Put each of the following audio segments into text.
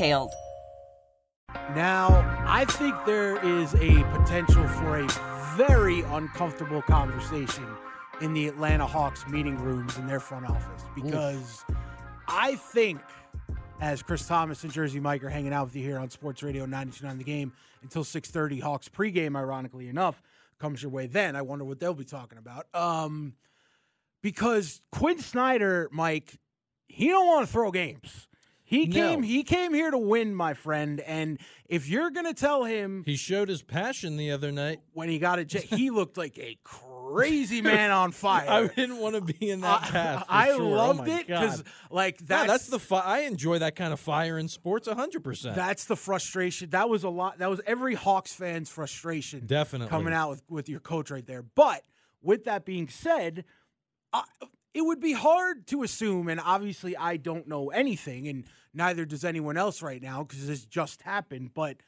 details. Now, I think there is a potential for a very uncomfortable conversation in the Atlanta Hawks meeting rooms in their front office because Oof. I think as Chris Thomas and Jersey Mike are hanging out with you here on Sports Radio 92.9 The Game until 6.30 Hawks pregame, ironically enough, comes your way then. I wonder what they'll be talking about. Um, because Quin Snyder, Mike, he don't want to throw games. He came. He came here to win, my friend. And if you're gonna tell him, he showed his passion the other night when he got a jet. he looked like a crazy man on fire. I didn't want to be in that path. I sure. Oh loved oh it because, like, that's, that's the fi- I enjoy that kind of fire in sports. hundred percent. That's the frustration. That was a lot. That was every Hawks fan's frustration. Definitely coming out with with your coach right there. But with that being said. I, it would be hard to assume, and obviously I don't know anything, and neither does anyone else right now because this just happened. But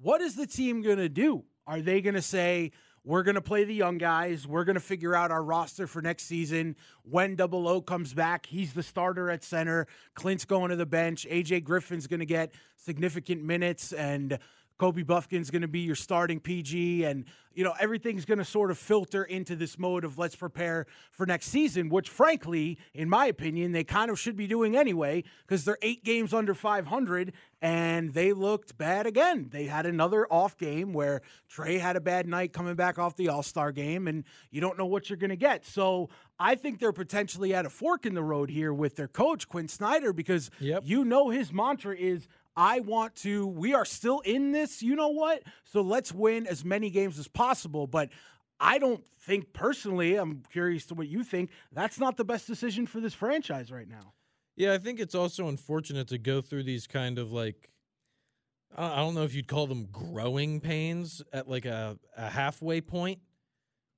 what is the team going to do? Are they going to say, we're going to play the young guys. We're going to figure out our roster for next season. When Double O comes back, he's the starter at center. Clint's going to the bench. AJ Griffin's going to get significant minutes. And Kobe Bufkin's going to be your starting PG, and you know everything's going to sort of filter into this mode of let's prepare for next season, which frankly, in my opinion, they kind of should be doing anyway because they're eight games under 500, and they looked bad again. They had another off game where Trae had a bad night coming back off the All Star game, and you don't know what you're going to get. So I think they're potentially at a fork in the road here with their coach Quin Snyder because yep. you know his mantra is I want to, we are still in this, you know what? So let's win as many games as possible. But I don't think personally, I'm curious to what you think, that's not the best decision for this franchise right now. Yeah, I think it's also unfortunate to go through these kind of like, I don't know if you'd call them growing pains at like a, a halfway point,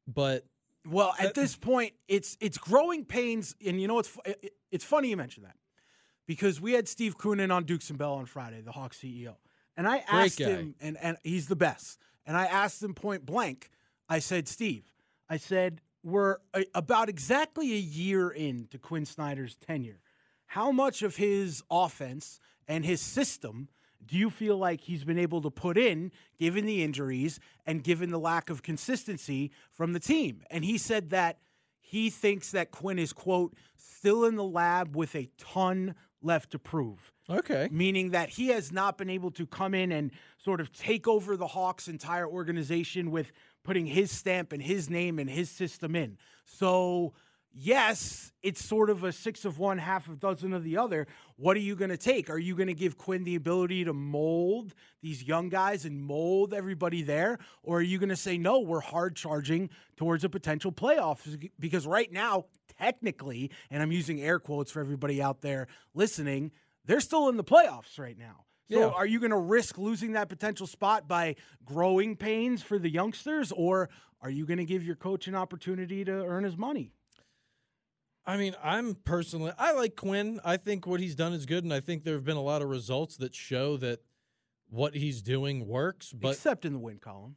but. Well, at this point, it's it's growing pains, and you know it's it's funny you mentioned that because we had Steve Koonin on Dukes and Bell on Friday, the Hawks CEO, and I asked him, and and he's the best, and I asked him point blank. I said, Steve, I said we're a, about exactly a year into Quin Snyder's tenure. How much of his offense and his system do you feel like he's been able to put in given the injuries and given the lack of consistency from the team? And he said that he thinks that Quin is, quote, still in the lab with a ton left to prove. Okay. Meaning that he has not been able to come in and sort of take over the Hawks' entire organization with putting his stamp and his name and his system in. So, yes, it's sort of a six of one, half a dozen of the other. What are you going to take? Are you going to give Quin the ability to mold these young guys and mold everybody there? Or are you going to say, no, we're hard charging towards a potential playoff? Because right now, technically, and I'm using air quotes for everybody out there listening, they're still in the playoffs right now. So yeah. are you going to risk losing that potential spot by growing pains for the youngsters or are you going to give your coach an opportunity to earn his money? I mean, I'm personally I like Quin. I think what he's done is good and I think there have been a lot of results that show that what he's doing works, but except in the win column.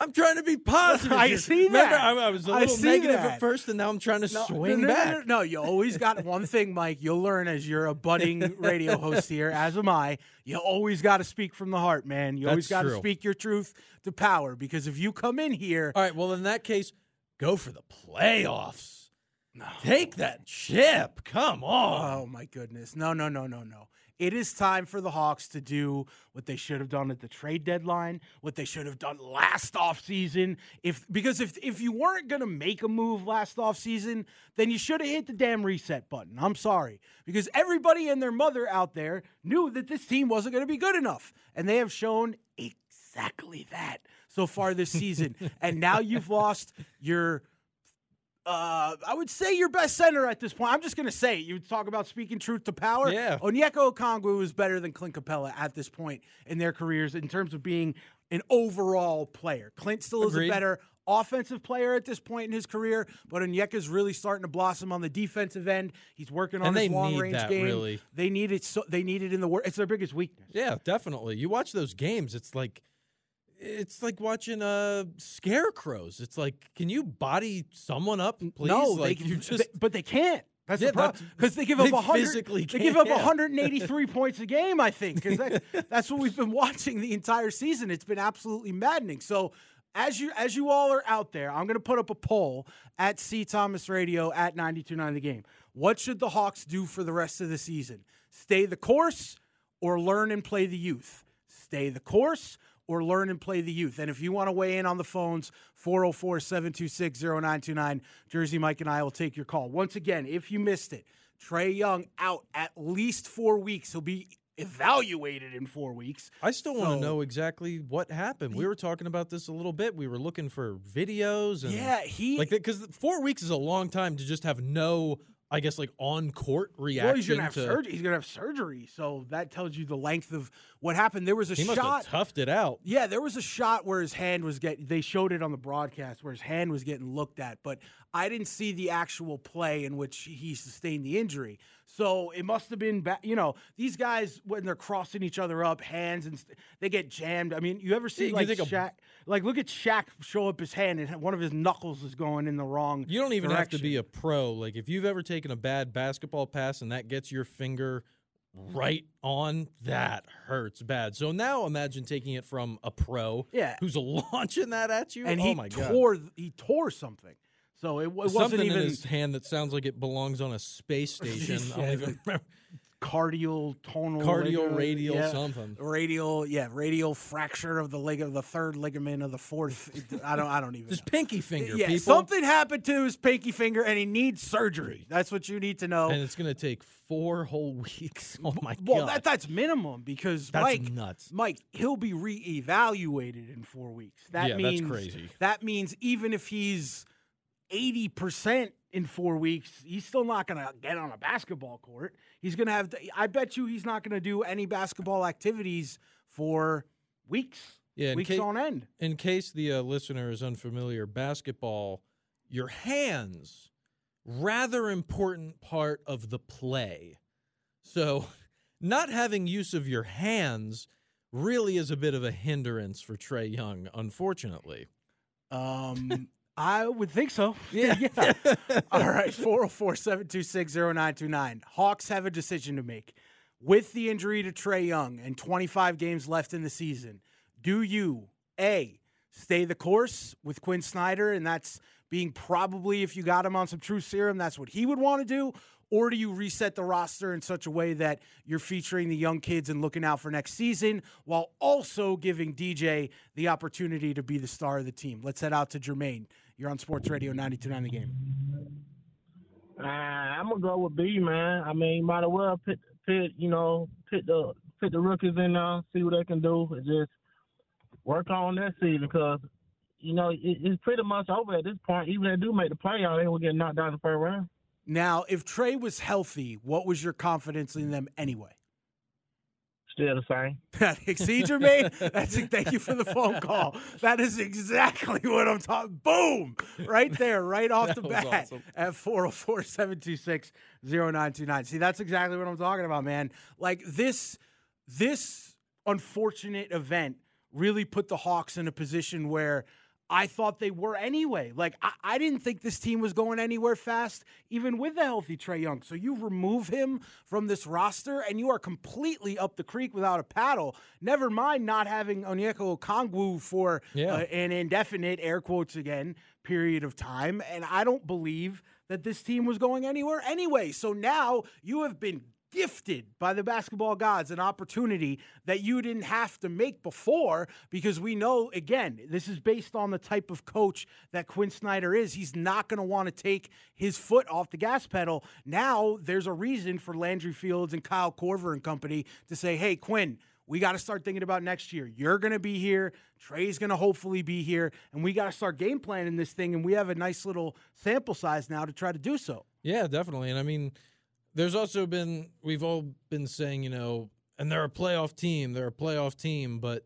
I'm trying to be positive. I here. see Remember, that. I, I was a I little negative that. at first, and now I'm trying to No, swing no, no, back. No, no, no, you always got one thing, Mike. You'll learn as you're a budding radio host here, as am I. You always got to speak from the heart, man. You always got to speak your truth to power because if you come in here, All right, well, in that case, go for the playoffs. Take that chip. Come on. oh my goodness, no, no, no, no, no. It is time for the Hawks to do what they should have done at the trade deadline, what they should have done last offseason. If because if if you weren't gonna make a move last offseason, then you should have hit the damn reset button. I'm sorry. Because everybody and their mother out there knew that this team wasn't gonna be good enough. And they have shown exactly that so far this season. and now you've lost your uh, I would say your best center at this point. I'm just going to say. You talk about speaking truth to power. Yeah. Onyeka Okongwu is better than Clint Capela at this point in their careers in terms of being an overall player. Clint still is Agreed. a better offensive player at this point in his career, but Onyeka's really starting to blossom on the defensive end. He's working on And his long range that, game. really. They need it. So they need it in the work. It's their biggest weakness. Yeah, definitely. You watch those games, it's like it's like watching uh scarecrows. It's like, can you body someone up, please? No, like they, you they- just but they can't. That's Yeah, the problem because they give they up 100. physically they give up yeah. 183 points a game. I think because that's, that's what we've been watching the entire season. It's been absolutely maddening. So as you as you all are out there, I'm going to put up a poll at C Thomas Radio at 92.9 the game. What should the Hawks do for the rest of the season? Stay the course or learn and play the youth? Stay the course or learn and play the youth. And if you want to weigh in on the phones, 404 726 0929, Jersey Mike and I will take your call. Once again, if you missed it, Trae Young out at least four weeks. He'll be evaluated in four weeks. I still want to know exactly what happened. We were talking about this a little bit. We were looking for videos and Yeah, he. like because four weeks is a long time to just have no, I guess, like on court reaction. well, he's gonna have to, surgery. He's gonna have surgery, so that tells you the length of what happened. There was a He must shot. have toughed it out. Yeah, there was a shot where his hand was getting. They showed it on the broadcast where his hand was getting looked at, but I didn't see the actual play in which he sustained the injury. So it must have been, ba- you know, these guys when they're crossing each other up, hands and st- they get jammed. I mean, you ever see like think a- Shaq? Like, look at Shaq show up his hand and one of his knuckles is going in the wrong. You don't even have to be a pro. Like if you've ever taken a bad basketball pass and that gets your finger right on, that hurts bad. So now imagine taking it from a pro Yeah. who's launching that at you. and oh he my god. tore. He tore something. So it, it wasn't Something even. in his hand that sounds like it belongs on a space station. I don't even remember. cardial tonal Cardial, ligament, radial, yeah, something. radial yeah radial fracture of the leg of the third ligament of the fourth i don't i don't even Just know. pinky finger, yeah people. something happened to his pinky finger and he needs surgery that's what you need to know and it's gonna take four whole weeks. Oh my well god, that, that's minimum because That's mike nuts. mike he'll be reevaluated in four weeks that Yeah, that's crazy. that means even if he's 80% in four weeks, he's still not going to get on a basketball court. He's going to have, I bet you he's not going to do any basketball activities for weeks, Yeah, weeks on end. in case the uh, listener is unfamiliar, basketball, your hands, rather important part of the play. So, not having use of your hands really is a bit of a hindrance for Trae Young, unfortunately. Um, I would think so. Yeah. yeah. All right, 404 726 0929. Hawks have a decision to make. With the injury to Trae Young and 25 games left in the season, do you, A, stay the course with Quin Snyder, and that's being probably, if you got him on some true serum, that's what he would want to do? Or do you reset the roster in such a way that you're featuring the young kids and looking out for next season while also giving DJ the opportunity to be the star of the team? Let's head out to Jermaine. You're on Sports Radio 92.9 The Game. Uh, I'm gonna go with B, man. I mean, might as well put put you know put the put the rookies in there, see what they can do, and just work on that season because you know it, it's pretty much over at this point. Even if they do make the playoff, they will get knocked out in the first round. Now, if Trae was healthy, what was your confidence in them anyway? Still the same. See, Jermaine? That's thank you for the phone call. That is exactly what I'm talking. Boom! Right there, right off the That was bat awesome. at 404 726 0929. See, that's exactly what I'm talking about, man. Like this, this unfortunate event really put the Hawks in a position where I thought they were anyway. Like I, I didn't think this team was going anywhere fast, even with the healthy Trae Young. So you remove him from this roster, and you are completely up the creek without a paddle. Never mind not having Onyeka Okongwu for Yeah. uh, an indefinite air quotes again period of time, and I don't believe that this team was going anywhere anyway. So now you have been gifted by the basketball gods an opportunity that you didn't have to make before because we know again this is based on the type of coach that Quin Snyder is he's not going to want to take his foot off the gas pedal now there's a reason for Landry Fields and Kyle Korver and company to say hey Quin we got to start thinking about next year. You're going to be here. Trae's going to hopefully be here. And we got to start game planning this thing. And we have a nice little sample size now to try to do so. Yeah, definitely. And I mean, there's also been we've all been saying, you know, and they're a playoff team, they're a playoff team, but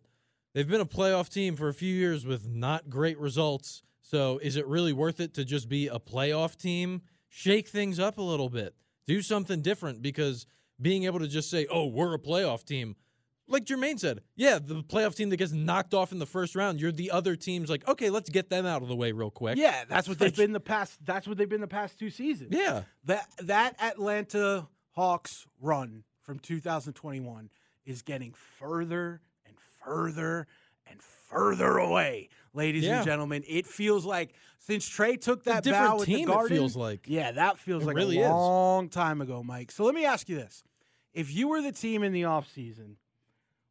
they've been a playoff team for a few years with not great results. So is it really worth it to just be a playoff team? Shake things up a little bit. Do something different because being able to just say, "Oh, we're a playoff team." Like Jermaine said, yeah, the playoff team that gets knocked off in the first round, you're the other team's like, okay, let's get them out of the way real quick. Yeah, that's what they've been the past. That's what they've been the past two seasons. Yeah. That that Atlanta Hawks run from 2021 is getting further and further and further away, ladies Yeah. and gentlemen. It feels like since Trae took that different bow with the it Garden, feels like. yeah, that feels like really a is. long time ago, Mike. So let me ask you this: If you were the team in the offseason,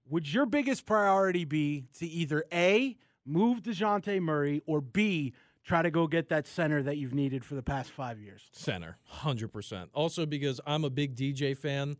would your biggest priority be to either a move Dejounte Murray or b try to go get that center that you've needed for the past five years? Center, 100%. Also, because I'm a big DJ fan,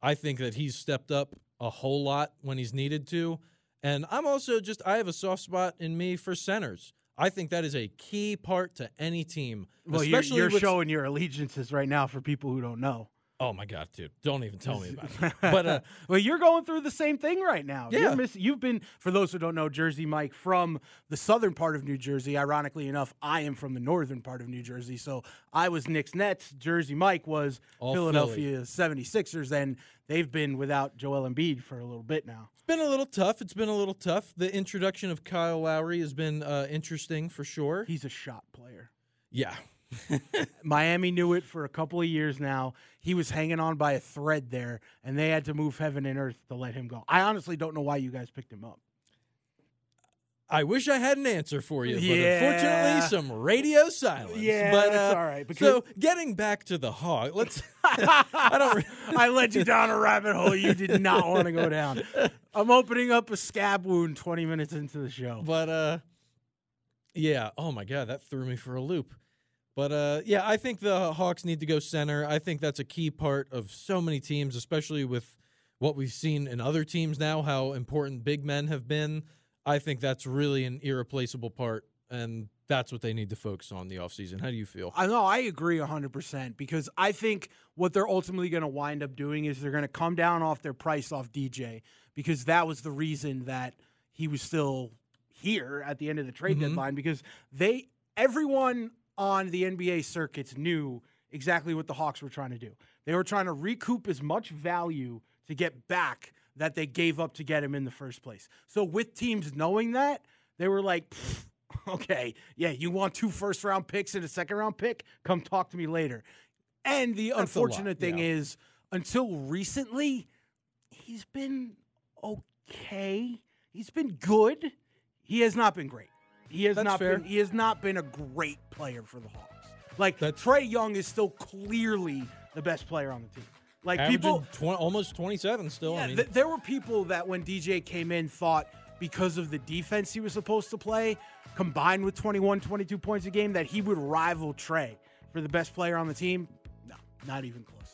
I think that he's stepped up a whole lot when he's needed to. And I'm also just, I have a soft spot in me for centers. I think that is a key part to any team. Well, you're, especially you're with, showing your allegiances right now for people who don't know. Oh my God, dude. Don't even tell me about it. But uh, well, you're going through the same thing right now. Yeah. You're miss- you've been, for those who don't know, Jersey Mike from the southern part of New Jersey. Ironically enough, I am from the northern part of New Jersey. So I was Knicks Nets. Jersey Mike was All Philadelphia 76ers. And they've been without Joel Embiid for a little bit now. it's been a little tough. It's been a little tough. The introduction of Kyle Lowry has been uh, interesting for sure. He's a shot player. Yeah. Miami knew it for a couple of years now. He was hanging on by a thread there, and they had to move heaven and earth to let him go. I honestly don't know why you guys picked him up. I wish I had an answer for you, but Yeah. unfortunately, some radio silence. Yeah, but, that's uh, all right, because- so, getting back to the hog, let's. I don't. re- I led you down a rabbit hole you did not want to go down. I'm opening up a scab wound 20 minutes into the show. But uh yeah, oh my god, that threw me for a loop. But uh yeah, I think the Hawks need to go center. I think that's a key part of so many teams, especially with what we've seen in other teams now how important big men have been. I think that's really an irreplaceable part and that's what they need to focus on the offseason. How do you feel? I know I agree 100% because I think what they're ultimately going to wind up doing is they're going to come down off their price off DJ because that was the reason that he was still here at the end of the trade Mhm. deadline because they everyone on the NBA circuits knew exactly what the Hawks were trying to do. They were trying to recoup as much value to get back that they gave up to get him in the first place. So with teams knowing that, they were like okay, yeah, you want two first round picks and a second round pick? Come talk to me later. And the That's lot, unfortunate thing yeah. is, until recently, he's been okay. He's been good. He has not been great. He has That's not fair. been. He has not been a great player for the Hawks. Like That's- Trae Young is still clearly the best player on the team. Like people, almost 27 still. yeah, I mean, th- there were people that when DJ came in thought because of the defense he was supposed to play, combined with 21, 22 points a game, that he would rival Trae for the best player on the team. No, not even close.